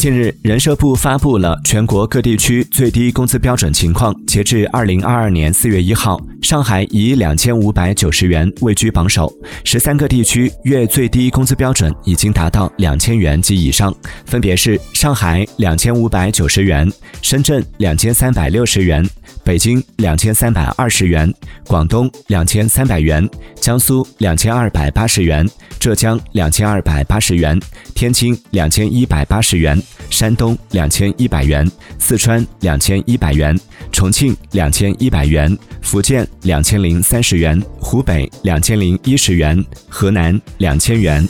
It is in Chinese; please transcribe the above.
近日，人社部发布了全国各地区最低工资标准情况。截至二零二二年四月一号，上海以两千五百九十元位居榜首。十三个地区月最低工资标准已经达到两千元及以上，分别是上海两千五百九十元、深圳两千三百六十元、北京两千三百二十元、广东两千三百元、江苏两千二百八十元、浙江两千二百八十元、天津两千一百八十元。山东两千一百元，四川两千一百元，重庆两千一百元，福建两千零三十元，湖北两千零一十元，河南两千元。